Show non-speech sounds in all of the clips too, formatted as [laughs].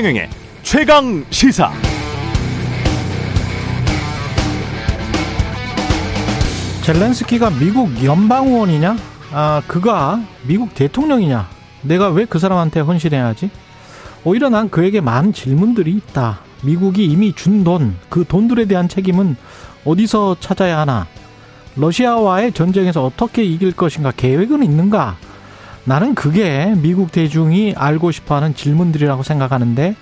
최경영의 최강 시사. 젤렌스키가 미국 연방의원이냐? 아, 그가 미국 대통령이냐? 내가 왜 그 사람한테 헌신해야지? 오히려 난 그에게 많은 질문들이 있다. 미국이 이미 준 돈, 그 돈들에 대한 책임은 어디서 찾아야 하나? 러시아와의 전쟁에서 어떻게 이길 것인가? 계획은 있는가? 나는 그게 미국 대중이 알고 싶어 하는 질문들이라고 생각하는데,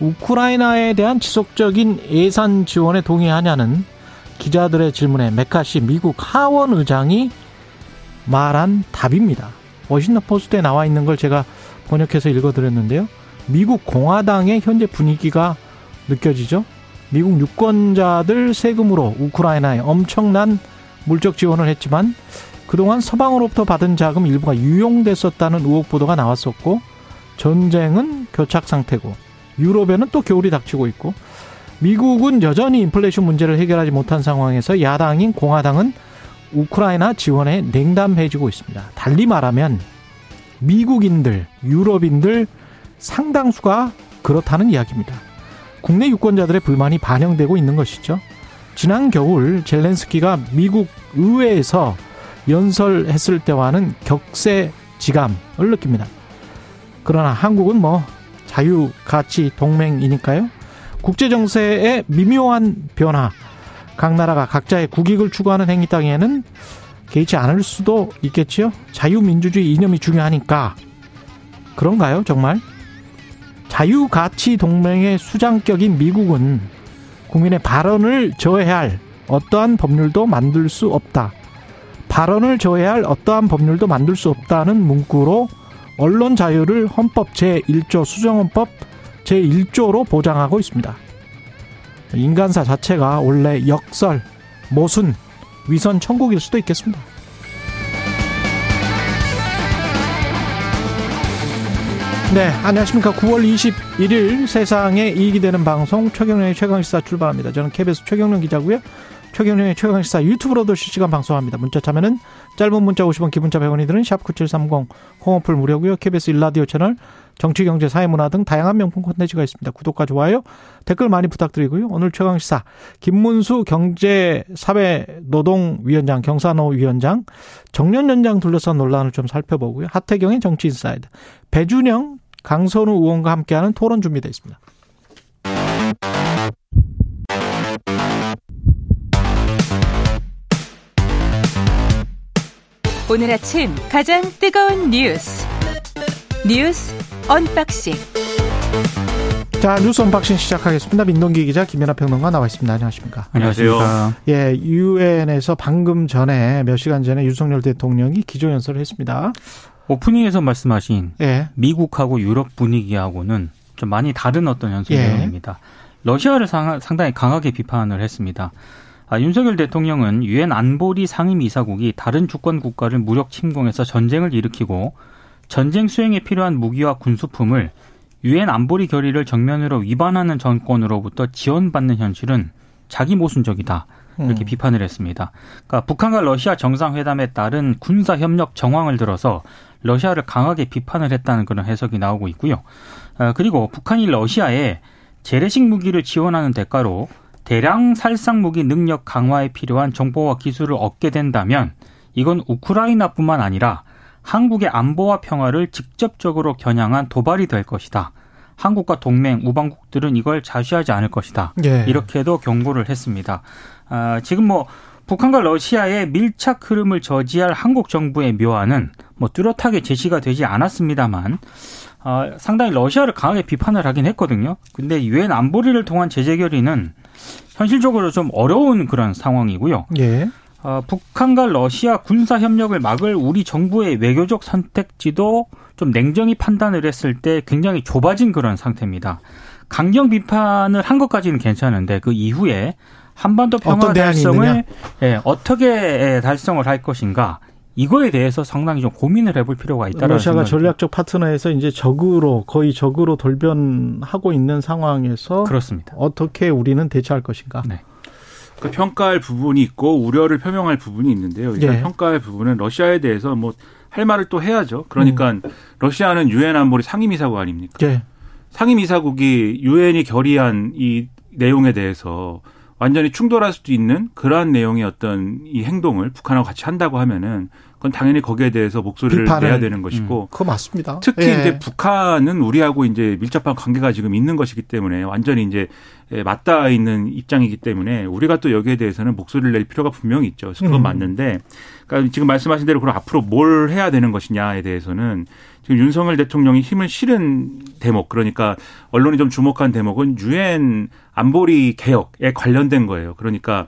우크라이나에 대한 지속적인 예산 지원에 동의하냐는 기자들의 질문에 메카시 미국 하원 의장이 말한 답입니다. 워싱턴 포스트에 나와 있는 걸 제가 번역해서 읽어드렸는데요. 미국 공화당의 현재 분위기가 느껴지죠. 미국 유권자들 세금으로 우크라이나에 엄청난 물적 지원을 했지만 그동안 서방으로부터 받은 자금 일부가 유용됐었다는 의혹 보도가 나왔었고 전쟁은 교착 상태고 유럽에는 또 겨울이 닥치고 있고 미국은 여전히 인플레이션 문제를 해결하지 못한 상황에서 야당인 공화당은 우크라이나 지원에 냉담해지고 있습니다. 달리 말하면 미국인들, 유럽인들 상당수가 그렇다는 이야기입니다. 국내 유권자들의 불만이 반영되고 있는 것이죠. 지난 겨울 젤렌스키가 미국 의회에서 연설했을 때와는 격세 지감을 느낍니다. 그러나 한국은 뭐 자유 가치 동맹이니까요. 국제 정세의 미묘한 변화, 각 나라가 각자의 국익을 추구하는 행위 땅에는 개의치 않을 수도 있겠지요. 자유민주주의 이념이 중요하니까 그런가요, 정말? 자유 가치 동맹의 수장격인 미국은 국민의 발언을 저해할 어떠한 법률도 만들 수 없다. 발언을 저해할 어떠한 법률도 만들 수 없다는 문구로 언론 자유를 헌법 제1조 수정헌법 제1조로 보장하고 있습니다. 인간사 자체가 원래 역설, 모순, 위선 천국일 수도 있겠습니다. 네, 안녕하십니까. 9월 21일 세상에 이익이 되는 방송 최경련의 최강시사 출발합니다. 저는 KBS 최경련 기자고요. 최경련의 최강시사 유튜브로도 실시간 방송합니다. 문자 참여는 짧은 문자 50원, 기본자 100원이 드는 샵9730 홈어플 무료고요. KBS 일라디오 채널 정치, 경제, 사회문화 등 다양한 명품 콘텐츠가 있습니다. 구독과 좋아요, 댓글 많이 부탁드리고요. 오늘 최강시사 김문수 경제사회노동위원장, 경사노위원장, 정년연장 둘러싼 논란을 좀 살펴보고요. 하태경의 정치인사이드, 배준영, 강선우 의원과 함께하는 토론 준비되어 있습니다. 오늘 아침 가장 뜨거운 뉴스 뉴스 언박싱 자 뉴스 unboxing 시작하겠습니다. 민동기 기자 김민하 평론가 나와 있습니다. 안녕하십니까? 안녕하세요. 예, 유엔에서 방금 전에 몇 시간 전에 윤석열 대통령이 기조연설을 했습니다. 오프닝에서 말씀하신 예. 미국하고 유럽 분위기하고는 좀 많이 다른 어떤 연설 예. 내용입니다. 러시아를 상, 상당히 강하게 비판을 했습니다. 아, 윤석열 대통령은 유엔 안보리 상임이사국이 다른 주권 국가를 무력 침공해서 전쟁을 일으키고 전쟁 수행에 필요한 무기와 군수품을 유엔 안보리 결의를 정면으로 위반하는 정권으로부터 지원받는 현실은 자기 모순적이다. 이렇게 음. 비판을 했습니다. 그러니까 북한과 러시아 정상회담에 따른 군사 협력 정황을 들어서 러시아를 강하게 비판을 했다는 그런 해석이 나오고 있고요. 어, 그리고 북한이 러시아에 재래식 무기를 지원하는 대가로 대량 살상 무기 능력 강화에 필요한 정보와 기술을 얻게 된다면 이건 우크라이나뿐만 아니라 한국의 안보와 평화를 직접적으로 겨냥한 도발이 될 것이다. 한국과 동맹 우방국들은 이걸 자시하지 않을 것이다. 예. 이렇게도 경고를 했습니다. 아, 지금 뭐 북한과 러시아의 밀착 흐름을 저지할 한국 정부의 묘안은 뭐 뚜렷하게 제시가 되지 않았습니다만 어, 상당히 러시아를 강하게 비판을 하긴 했거든요. 근데 유엔 안보리를 통한 제재 결의는 현실적으로 좀 어려운 그런 상황이고요. 예. 어, 북한과 러시아 군사 협력을 막을 우리 정부의 외교적 선택지도 좀 냉정히 판단을 했을 때 굉장히 좁아진 그런 상태입니다. 강경 비판을 한 것까지는 괜찮은데 그 이후에 한반도 평화? 달성을 예, 어떻게 예, 달성을 할 것인가 이거에 대해서 상당히 좀 고민을 해볼 필요가 있다는 러시아가 전략적 파트너에서 이제 적으로 거의 적으로 돌변하고 있는 상황에서 그렇습니다. 어떻게 우리는 대처할 것인가? 네. 그 평가할 부분이 있고 우려를 표명할 부분이 있는데요. 일단 예. 평가할 부분은 러시아에 대해서 뭐 할 말을 또 해야죠. 그러니까 음. 러시아는 유엔 안보리 상임이사국 아닙니까? 예. 상임이사국이 유엔이 결의한 이 내용에 대해서 완전히 충돌할 수도 있는 그러한 내용의 어떤 이 행동을 북한하고 같이 한다고 하면은 그건 당연히 거기에 대해서 목소리를 비판을. 내야 되는 것이고 음, 그거 맞습니다. 특히 예. 이제 북한은 우리하고 이제 밀접한 관계가 지금 있는 것이기 때문에 완전히 이제 예, 맞닿아 있는 입장이기 때문에 우리가 또 여기에 대해서는 목소리를 낼 필요가 분명히 있죠. 그래서 그건 음. 맞는데, 그러니까 지금 말씀하신 대로 그럼 앞으로 뭘 해야 되는 것이냐에 대해서는 지금 윤석열 대통령이 힘을 실은 대목, 그러니까 언론이 좀 주목한 대목은 유엔 안보리 개혁에 관련된 거예요. 그러니까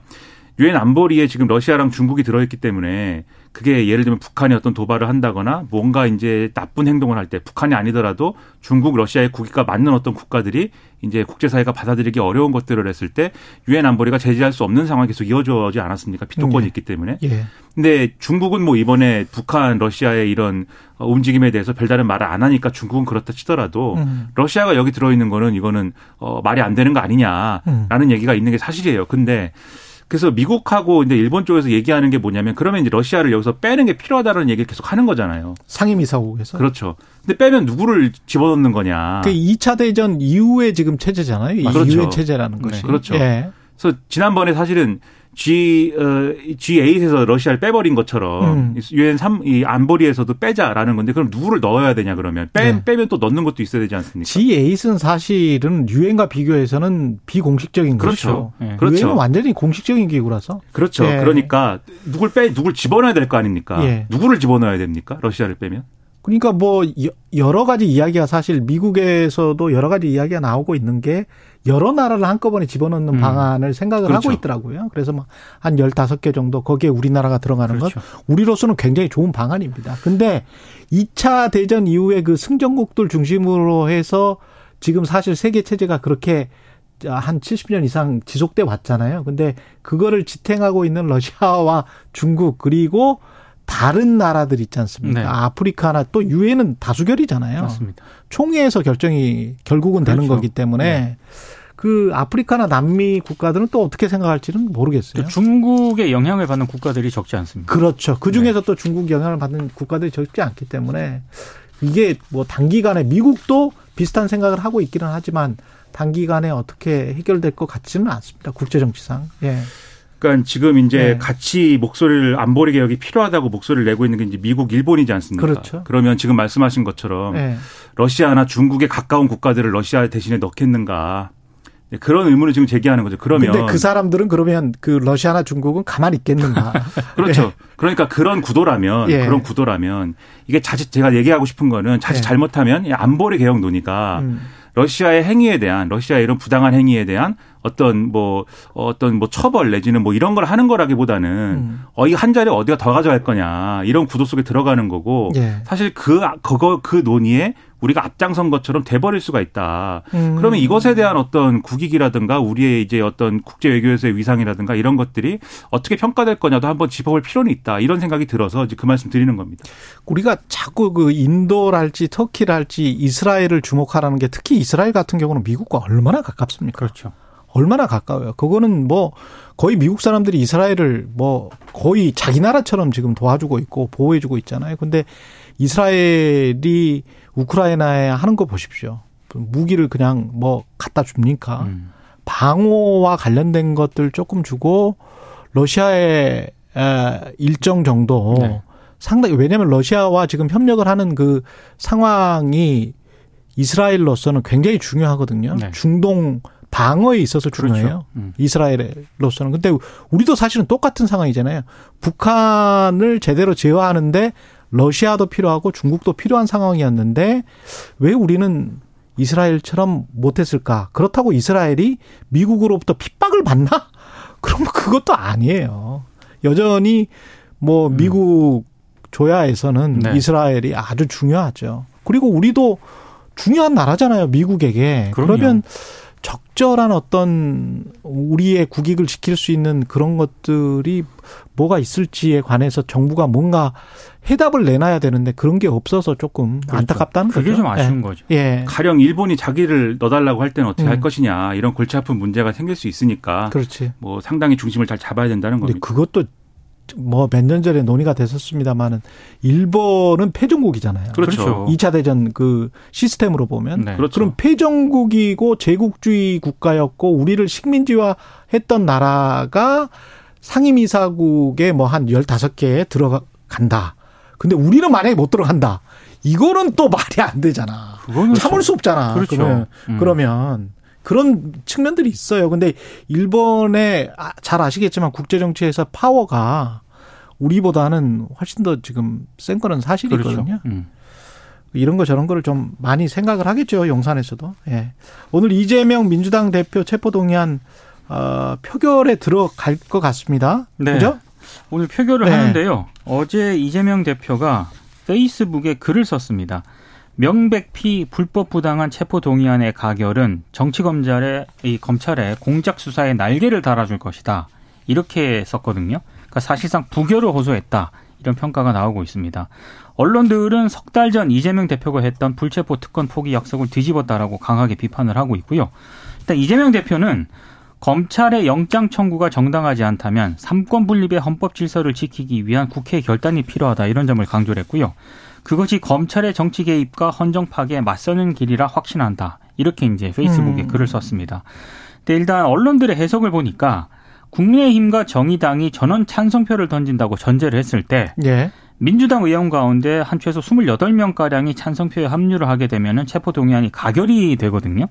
유엔 안보리에 지금 러시아랑 중국이 들어있기 때문에 그게 예를 들면 북한이 어떤 도발을 한다거나 뭔가 이제 나쁜 행동을 할 때 북한이 아니더라도 중국, 러시아의 국익과 맞는 어떤 국가들이 이제 국제사회가 받아들이기 어려운 것들을 했을 때 유엔 안보리가 제재할 수 없는 상황이 계속 이어져지 않았습니까? 피토권이 음. 있기 때문에. 예. 근데 중국은 뭐 이번에 북한, 러시아의 이런 어, 움직임에 대해서 별다른 말을 안 하니까 중국은 그렇다 치더라도 음. 러시아가 여기 들어있는 거는 이거는 어, 말이 안 되는 거 아니냐라는 음. 얘기가 있는 게 사실이에요. 근데 그래서 미국하고 이제 일본 쪽에서 얘기하는 게 뭐냐면 그러면 이제 러시아를 여기서 빼는 게 필요하다는 얘기를 계속 하는 거잖아요. 상임이사국에서. 그렇죠. 근데 빼면 누구를 집어넣는 거냐. 그 2차 대전 이후에 지금 체제잖아요. 이 아, 그렇죠. 유엔 체제라는 것이. 네, 그렇죠. 예. 그래서 지난번에 사실은 G 어, G8에서 러시아를 빼버린 것처럼 음. 유엔 3이 안보리에서도 빼자라는 건데 그럼 누구를 넣어야 되냐 그러면 빼, 네. 빼면 또 넣는 것도 있어야 되지 않습니까? G8은 사실은 유엔과 비교해서는 비공식적인 그렇죠. 것이죠. 예. 그렇죠. 유엔은 완전히 공식적인 기구라서. 그렇죠. 예. 그러니까 누굴 빼 누굴 집어넣어야 될 거 아닙니까? 예. 누구를 집어넣어야 됩니까? 러시아를 빼면? 그러니까 뭐 여- 여러 가지 이야기가 사실 미국에서도 여러 가지 이야기가 나오고 있는 게 여러 나라를 한꺼번에 집어넣는 음. 방안을 생각을 그렇죠. 하고 있더라고요. 그래서 뭐한 15개 정도 거기에 우리나라가 들어가는 건 그렇죠. 우리로서는 굉장히 좋은 방안입니다. 근데 2차 대전 이후에 그 승전국들 중심으로 해서 지금 사실 세계 체제가 그렇게 한 70년 이상 지속돼 왔잖아요. 근데 그거를 지탱하고 있는 러시아와 중국 그리고 다른 나라들 있지 않습니까? 네. 아프리카나 또 유엔은 다수결이잖아요. 맞습니다. 총회에서 결정이 결국은 되는 그렇죠. 거기 때문에 그 아프리카나 남미 국가들은 또 어떻게 생각할지는 모르겠어요. 또 중국의 영향을 받는 국가들이 적지 않습니다. 그렇죠. 그 네. 중에서 또 중국 영향을 받는 국가들이 적지 않기 때문에 이게 뭐 단기간에 미국도 비슷한 생각을 하고 있기는 하지만 단기간에 어떻게 해결될 것 같지는 않습니다. 국제 정치상. 예. 그러니까 지금 이제 네. 같이 목소리를 안보리 개혁이 필요하다고 목소리를 내고 있는 게 이제 미국, 일본이지 않습니까? 그렇죠. 그러면 지금 말씀하신 것처럼 예. 러시아나 중국에 가까운 국가들을 러시아 대신에 넣겠는가? 네, 그런 의문을 지금 제기하는 거죠. 그러면 근데 그 사람들은 그러면 그 러시아나 중국은 가만히 있겠는가? [laughs] 그렇죠. 그러니까 그런 구도라면 예. 그런 구도라면 이게 자칫 제가 얘기하고 싶은 거는 자칫 예. 잘못하면 이 안보리 개혁 논의가 음. 러시아의 행위에 대한 러시아의 이런 부당한 행위에 대한 어떤 뭐 어떤 뭐 처벌 내지는 뭐 이런 걸 하는 거라기보다는 음. 어이 한 자리 어디가 더 가져갈 거냐 이런 구도 속에 들어가는 거고 예. 사실 그 그거 그 논의에 우리가 앞장선 것처럼 돼버릴 수가 있다. 음. 그러면 이것에 대한 어떤 국익이라든가 우리의 이제 어떤 국제 외교에서의 위상이라든가 이런 것들이 어떻게 평가될 거냐도 한번 짚어볼 필요는 있다. 이런 생각이 들어서 이제 그 말씀 드리는 겁니다. 우리가 자꾸 그 인도랄지 터키랄지 이스라엘을 주목하라는 게 특히 이스라엘 같은 경우는 미국과 얼마나 가깝습니까? 그렇죠. 얼마나 가까워요. 그거는 뭐 거의 미국 사람들이 이스라엘을 뭐 거의 자기 나라처럼 지금 도와주고 있고 보호해주고 있잖아요. 근데 이스라엘이 우크라이나에 하는 거 보십시오. 무기를 그냥 뭐 갖다 줍니까? 음. 방호와 관련된 것들 조금 주고 러시아에 에, 일정 정도 네. 상당히 왜냐하면 러시아와 지금 협력을 하는 그 상황이 이스라엘로서는 굉장히 중요하거든요. 네. 중동 방어에 있어서 중요해요. 그렇죠. 음. 이스라엘로서는. 근데 우리도 사실은 똑같은 상황이잖아요. 북한을 제대로 제어하는데 러시아도 필요하고 중국도 필요한 상황이었는데 왜 우리는 이스라엘처럼 못했을까? 그렇다고 이스라엘이 미국으로부터 핍박을 받나? [laughs] 그럼 그것도 아니에요. 여전히 뭐 미국 조야에서는 네. 이스라엘이 아주 중요하죠. 그리고 우리도 중요한 나라잖아요. 미국에게. 그럼요. 그러면 적절한 어떤 우리의 국익을 지킬 수 있는 그런 것들이 뭐가 있을지에 관해서 정부가 뭔가 해답을 내놔야 되는데 그런 게 없어서 조금 그렇죠. 안타깝다는 그게 거죠. 좀 아쉬운 거죠. 예. 예. 가령 일본이 자기를 넣어달라고 할 때는 어떻게 음. 할 것이냐 이런 골치 아픈 문제가 생길 수 있으니까 그렇지. 뭐 상당히 중심을 잘 잡아야 된다는 겁니다. 그것도 뭐 몇 년 전에 논의가 됐었습니다만은 일본은 패전국이잖아요. 그렇죠. 2차 대전 그 시스템으로 보면 네. 그렇죠. 그럼 패전국이고 제국주의 국가였고 우리를 식민지화 했던 나라가 상임이사국에 뭐 한 15개에 들어간다. 근데 우리는 만약에 못 들어간다. 이거는 또 말이 안 되잖아. 그거는 참을 수 없잖아. 그렇죠. 그러면, 음. 그러면 그런 측면들이 있어요. 근데 일본의 아, 잘 아시겠지만 국제 정치에서 파워가 우리보다는 훨씬 더 지금 센 거는 사실이거든요. 그렇죠. 음. 이런 거 저런 거를 좀 많이 생각을 하겠죠. 용산에서도. 예. 오늘 이재명 민주당 대표 체포동의안 어, 표결에 들어갈 것 같습니다. 네. 그죠? 오늘 표결을 네. 하는데요. 어제 이재명 대표가 페이스북에 글을 썼습니다. 명백히 불법 부당한 체포 동의안의 가결은 정치 검찰의 이 검찰의 공작 수사에 날개를 달아줄 것이다. 이렇게 썼거든요. 그러니까 사실상 부결을 호소했다. 이런 평가가 나오고 있습니다. 언론들은 석 달 전 이재명 대표가 했던 불체포 특권 포기 약속을 뒤집었다라고 강하게 비판을 하고 있고요. 일단 이재명 대표는 검찰의 영장 청구가 정당하지 않다면 삼권 분립의 헌법 질서를 지키기 위한 국회의 결단이 필요하다 이런 점을 강조를 했고요. 그것이 검찰의 정치 개입과 헌정 파괴에 맞서는 길이라 확신한다. 이렇게 이제 페이스북에 음. 글을 썼습니다. 근데 일단 언론들의 해석을 보니까 국민의힘과 정의당이 전원 찬성표를 던진다고 전제를 했을 때 예. 민주당 의원 가운데 한 최소 28명가량이 찬성표에 합류를 하게 되면은 체포동의안이 가결이 되거든요.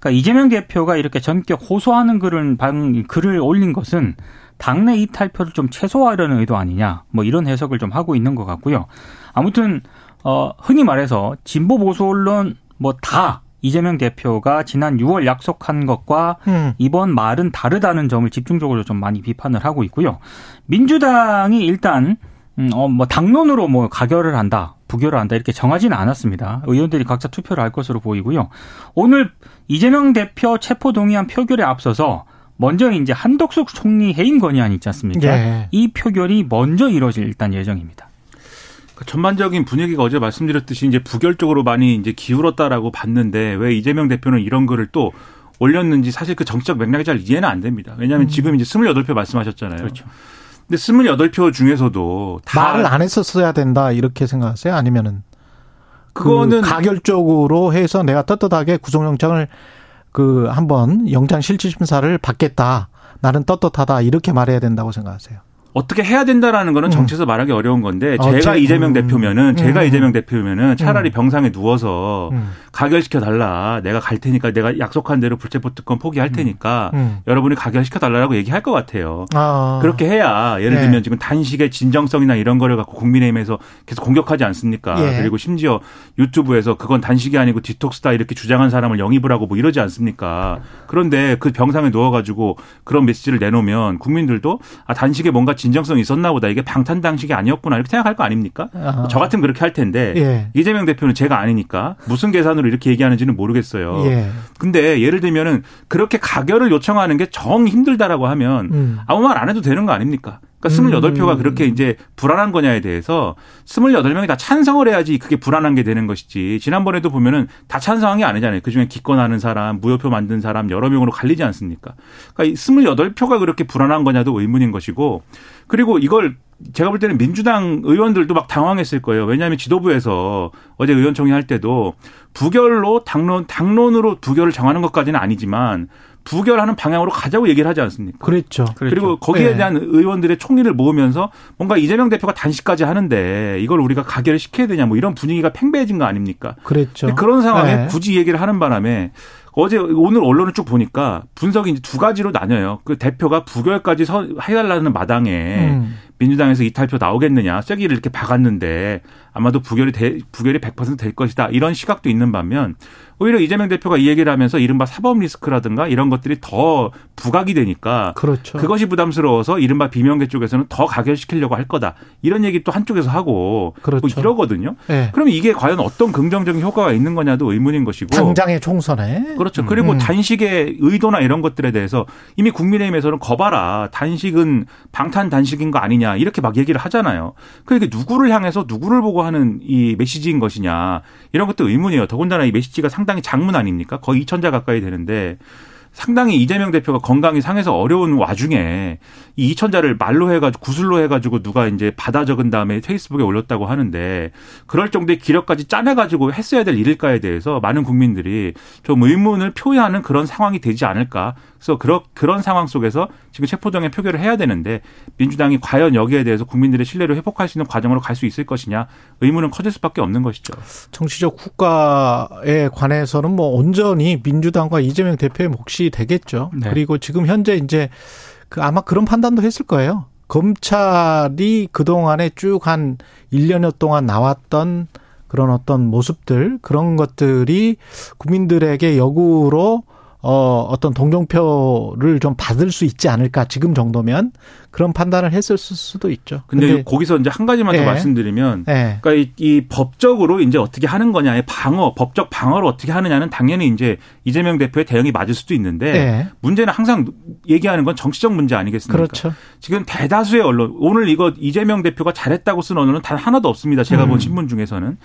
그러니까 이재명 대표가 이렇게 전격 호소하는 글을, 방- 글을 올린 것은 당내 이탈표를 좀 최소화하려는 의도 아니냐, 뭐 이런 해석을 좀 하고 있는 것 같고요. 아무튼, 어, 흔히 말해서 진보 보수 언론 뭐 다 이재명 대표가 지난 6월 약속한 것과 음. 이번 말은 다르다는 점을 집중적으로 좀 많이 비판을 하고 있고요. 민주당이 일단 음, 어, 뭐 당론으로 뭐 가결을 한다, 부결을 한다 이렇게 정하지는 않았습니다. 의원들이 각자 투표를 할 것으로 보이고요. 오늘 이재명 대표 체포 동의안 표결에 앞서서 먼저 이제 한덕숙 총리 해임 건의안 있지 않습니까? 예. 이 표결이 먼저 이뤄질 일단 예정입니다. 그 전반적인 분위기가 어제 말씀드렸듯이 이제 부결 쪽으로 많이 이제 기울었다라고 봤는데 왜 이재명 대표는 이런 글을 또 올렸는지 사실 그 정치적 맥락이 잘 이해는 안 됩니다. 왜냐하면 지금 이제 28표 말씀하셨잖아요. 그렇죠. 근데 28표 중에서도 다 말을 안 했었어야 된다 이렇게 생각하세요? 아니면은 그거는 그 가결적으로 해서 내가 떳떳하게 구속영장을 그 한번 영장 실질 심사를 받겠다. 나는 떳떳하다 이렇게 말해야 된다고 생각하세요. 어떻게 해야 된다라는 거는 정치에서 말하기 어려운 건데 어, 제가 제- 이재명 음. 대표면은 제가 음. 이재명 대표면은 차라리 병상에 누워서 음. 가결시켜 달라. 내가 갈 테니까 내가 약속한 대로 불체포 특권 포기할 테니까 음. 여러분이 가결시켜 달라고 얘기할 것 같아요. 아. 그렇게 해야 예를 네. 들면 지금 단식의 진정성이나 이런 거를 갖고 국민의힘에서 계속 공격하지 않습니까? 예. 그리고 심지어 유튜브에서 그건 단식이 아니고 디톡스다 이렇게 주장한 사람을 영입을 하고 뭐 이러지 않습니까? 그런데 그 병상에 누워가지고 그런 메시지를 내놓으면 국민들도 아 단식에 뭔가 진정성이 있었나 보다 이게 방탄 단식이 아니었구나 이렇게 생각할 거 아닙니까? 아하. 저 같으면 그렇게 할 텐데 예. 이재명 대표는 제가 아니니까 무슨 계산으로 이렇게 얘기하는지는 모르겠어요. 예. 근데 예를 들면은 그렇게 가결을 요청하는 게 정 힘들다라고 하면 음. 아무 말 안 해도 되는 거 아닙니까? 그러니까 28표가 음. 그렇게 이제 불안한 거냐에 대해서 28명이 다 찬성을 해야지 그게 불안한 게 되는 것이지. 지난번에도 보면은 다 찬성한 게 아니잖아요. 그중에 기권하는 사람, 무효표 만든 사람 여러 명으로 갈리지 않습니까? 그러니까 이 28표가 그렇게 불안한 거냐도 의문인 것이고 그리고 이걸 제가 볼 때는 민주당 의원들도 막 당황했을 거예요. 왜냐하면 지도부에서 어제 의원총회 할 때도 부결로 당론 당론으로 부결을 정하는 것까지는 아니지만 부결하는 방향으로 가자고 얘기를 하지 않습니까? 그랬죠. 그렇죠. 그리고 거기에 네. 대한 의원들의 총리를 모으면서 뭔가 이재명 대표가 단식까지 하는데 이걸 우리가 가결을 시켜야 되냐 뭐 이런 분위기가 팽배해진 거 아닙니까? 근데 그런 상황에 네. 굳이 얘기를 하는 바람에 어제 오늘 언론을 쭉 보니까 분석이 이제 두 가지로 나뉘어요. 그 대표가 부결까지 서, 해달라는 마당에 음. 민주당에서 이탈표 나오겠느냐 쐐기를 이렇게 박았는데 아마도 부결이 돼, 부결이 100%될 것이다 이런 시각도 있는 반면 오히려 이재명 대표가 이 얘기를 하면서 이른바 사법 리스크라든가 이런 것들이 더 부각이 되니까 그렇죠. 그것이 부담스러워서 이른바 비명계 쪽에서는 더 가결시키려고 할 거다 이런 얘기 또 한쪽에서 하고 그렇죠. 뭐 이러거든요. 예. 그럼 이게 과연 어떤 긍정적인 효과가 있는 거냐도 의문인 것이고 당장의 총선에 그렇죠. 그리고 음. 단식의 의도나 이런 것들에 대해서 이미 국민의힘에서는 거봐라. 단식은 방탄 단식인 거 아니냐. 이렇게 막 얘기를 하잖아요. 그러니까 누구를 향해서 누구를 보고 하는 이 메시지인 것이냐. 이런 것도 의문이에요. 더군다나 이 메시지가 상당히 장문 아닙니까? 거의 2천자 가까이 되는데 상당히 이재명 대표가 건강이 상해서 어려운 와중에 이 이천자를 말로 해가지고 구슬로 해가지고 누가 이제 받아 적은 다음에 페이스북에 올렸다고 하는데 그럴 정도의 기력까지 짜내가지고 했어야 될 일일까에 대해서 많은 국민들이 좀 의문을 표현하는 그런 상황이 되지 않을까. 그래서 그런 그런 상황 속에서 지금 체포동의 표결을 해야 되는데 민주당이 과연 여기에 대해서 국민들의 신뢰를 회복할 수 있는 과정으로 갈 수 있을 것이냐 의문은 커질 수밖에 없는 것이죠. 정치적 국가에 관해서는 뭐 온전히 민주당과 이재명 대표의 몫이 되겠죠. 네. 그리고 지금 현재 이제 그 아마 그런 판단도 했을 거예요. 검찰이 그동안에 쭉 한 1년여 동안 나왔던 그런 어떤 모습들, 그런 것들이 국민들에게 역으로 어, 어떤 동정표를 좀 받을 수 있지 않을까, 지금 정도면. 그런 판단을 했을 수도 있죠. 근데, 거기서 이제 한 가지만 더 예. 말씀드리면 예. 그러니까 이, 이 법적으로 이제 어떻게 하는 거냐의 방어, 법적 방어를 어떻게 하느냐는 당연히 이제 이재명 대표의 대응이 맞을 수도 있는데 예. 문제는 항상 얘기하는 건 정치적 문제 아니겠습니까? 그렇죠. 지금 대다수의 언론 오늘 이거 이재명 대표가 잘했다고 쓴 언론은 단 하나도 없습니다. 제가 음. 본 신문 중에서는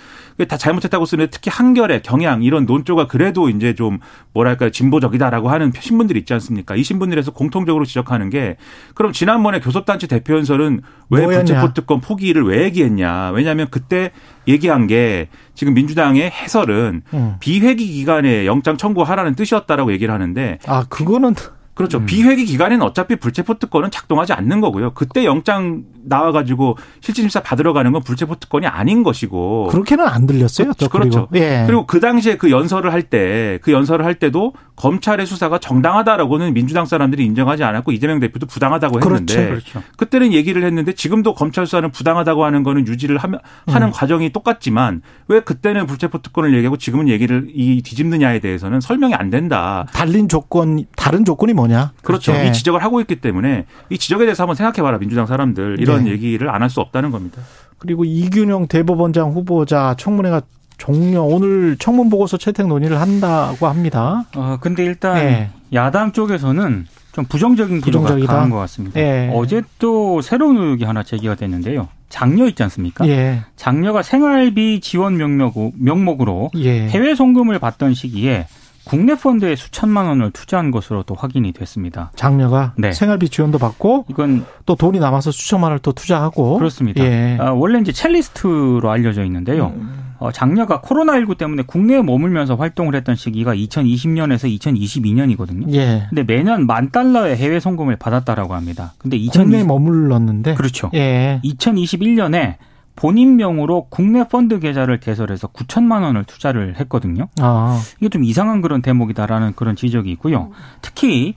다 잘못했다고 쓰는데 특히 한겨레, 경향 이런 논조가 그래도 이제 좀 뭐랄까 진보적이다라고 하는 신문들이 있지 않습니까? 이 신문들에서 공통적으로 지적하는 게 그럼 지난번에 교섭단체 대표 연설은 왜 뭐였냐? 불체포 특권 포기를 왜 얘기했냐? 왜냐하면 그때 얘기한 게 지금 민주당의 해설은 음. 비회기 기간에 영장 청구하라는 뜻이었다라고 얘기를 하는데 아, 그거는 그렇죠. 음. 비회기 기간에는 어차피 불체포 특권은 작동하지 않는 거고요. 그때 영장 나와가지고 실질 심사 받으러 가는 건 불체포 특권이 아닌 것이고. 그렇게는 안 들렸어요. 또 그렇죠. 그리고. 예. 그리고 그 당시에 그 연설을 할 때, 그 연설을 할 때도 검찰의 수사가 정당하다라고는 민주당 사람들이 인정하지 않았고 이재명 대표도 부당하다고 했는데. 그렇죠. 그렇죠. 그때는 얘기를 했는데 지금도 검찰 수사는 부당하다고 하는 거는 유지를 하면, 하는 음. 과정이 똑같지만 왜 그때는 불체포 특권을 얘기하고 지금은 얘기를 이 뒤집느냐에 대해서는 설명이 안 된다. 달린 조건, 다른 조건이 뭐냐? 그렇죠. 예. 이 지적을 하고 있기 때문에 이 지적에 대해서 한번 생각해 봐라 민주당 사람들 이런 네. 얘기를 안 할 수 없다는 겁니다. 그리고 이균영 대법원장 후보자 청문회가 종료 오늘 청문 보고서 채택 논의를 한다고 합니다. 어, 근데 일단 예. 야당 쪽에서는 좀 부정적인 기류가 부정적이다. 강한 것 같습니다. 예. 어제 또 새로운 의혹이 하나 제기가 됐는데요. 장녀 있지 않습니까? 예. 장녀가 생활비 지원 명목, 명목으로 예. 해외 송금을 받던 시기에 국내 펀드에 수천만 원을 투자한 것으로 또 확인이 됐습니다. 장녀가 네. 생활비 지원도 받고 이건 또 돈이 남아서 수천만 원을 또 투자하고 그렇습니다. 예. 아, 원래 이제 첼리스트로 알려져 있는데요. 어, 장녀가 코로나19 때문에 국내에 머물면서 활동을 했던 시기가 2020년에서 2022년이거든요. 예. 근데 매년 만 달러의 해외 송금을 받았다라고 합니다. 근데 국내에 2020, 머물렀는데 그렇죠. 예. 2021년에 본인 명으로 국내 펀드 계좌를 개설해서 9천만 원을 투자를 했거든요. 아. 이게 좀 이상한 그런 대목이다라는 그런 지적이 있고요. 특히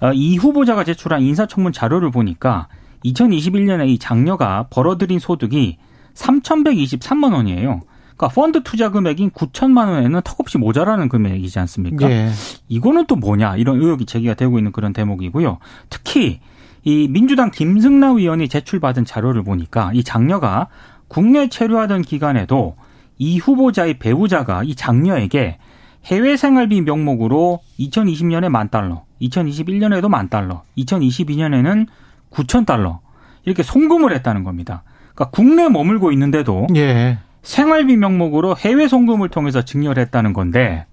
어, 이 후보자가 제출한 인사청문 자료를 보니까 2021년에 이 장녀가 벌어들인 소득이 3,123만 원이에요. 그러니까 펀드 투자 금액인 9천만 원에는 턱없이 모자라는 금액이지 않습니까? 예. 이거는 또 뭐냐 이런 의혹이 제기가 되고 있는 그런 대목이고요. 특히 이 민주당 김승남 의원이 제출받은 자료를 보니까 이 장녀가 국내 체류하던 기간에도 이 후보자의 배우자가 이 장녀에게 해외 생활비 명목으로 2020년에 만 달러, 2021년에도 만 달러, 2022년에는 9천 달러 이렇게 송금을 했다는 겁니다. 그러니까 국내에 머물고 있는데도 예. 생활비 명목으로 해외 송금을 통해서 증여를 했다는 건데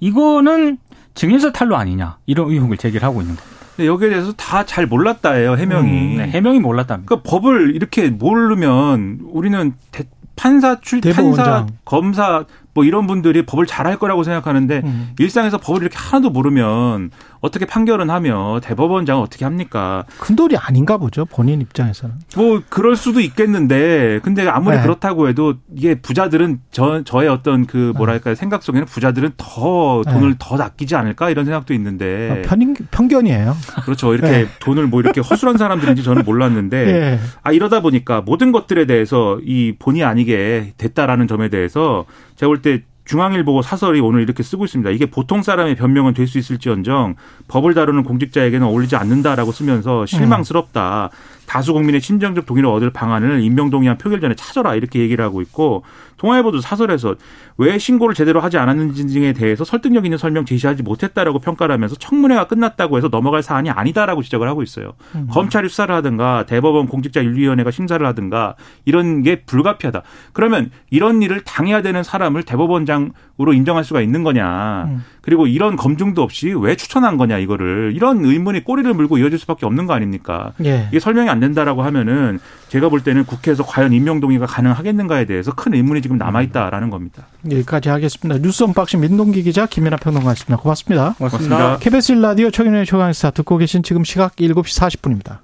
이거는 증여세 탈루 아니냐 이런 의혹을 제기를 하고 있는 겁니다. 근데 여기에 대해서 다 잘 몰랐다예요 해명이. 음, 네, 해명이 몰랐답니다. 그러니까 법을 이렇게 모르면 우리는 대- 판사 출. 판사 검사 뭐 이런 분들이 법을 잘할 거라고 생각하는데 음. 일상에서 법을 이렇게 하나도 모르면 어떻게 판결은 하며 대법원장은 어떻게 합니까? 큰 돈이 아닌가 보죠. 본인 입장에서는. 뭐 그럴 수도 있겠는데 근데 아무리 네. 그렇다고 해도 이게 부자들은 저 저의 어떤 그 뭐랄까 생각 속에는 부자들은 더 돈을 네. 더 아끼지 않을까 이런 생각도 있는데 아, 편인, 편견이에요. 그렇죠 이렇게 네. 돈을 뭐 이렇게 허술한 사람들인지 저는 몰랐는데 예. 아 이러다 보니까 모든 것들에 대해서 이 본의 아니게 됐다라는 점에 대해서 제가 볼 때 중앙일보 사설이 오늘 이렇게 쓰고 있습니다. 이게 보통 사람의 변명은 될 수 있을지언정 법을 다루는 공직자에게는 어울리지 않는다라고 쓰면서 실망스럽다. 다수 국민의 심정적 동의를 얻을 방안을 임명동의안 표결 전에 찾아라 이렇게 얘기를 하고 있고 동아일보도 사설에서 왜 신고를 제대로 하지 않았는지 등에 대해서 설득력 있는 설명 제시하지 못했다라고 평가를 하면서 청문회가 끝났다고 해서 넘어갈 사안이 아니다라고 지적을 하고 있어요. 검찰이 수사를 하든가 대법원 공직자윤리위원회가 심사를 하든가 이런 게 불가피하다. 그러면 이런 일을 당해야 되는 사람을 대법원장으로 인정할 수가 있는 거냐. 음. 그리고 이런 검증도 없이 왜 추천한 거냐 이거를 이런 의문이 꼬리를 물고 이어질 수밖에 없는 거 아닙니까? 예. 이게 설명이 안 된다라고 하면은 제가 볼 때는 국회에서 과연 임명 동의가 가능하겠는가에 대해서 큰 의문이 지금 남아 있다라는 겁니다. 여기까지 하겠습니다. 뉴스 unboxing 민동기 기자 김민하 평론가였습니다. 고맙습니다. 고맙습니다. 고맙습니다. KBS 라디오 최경영의 최강시사 듣고 계신 지금 시각 7시 40분입니다.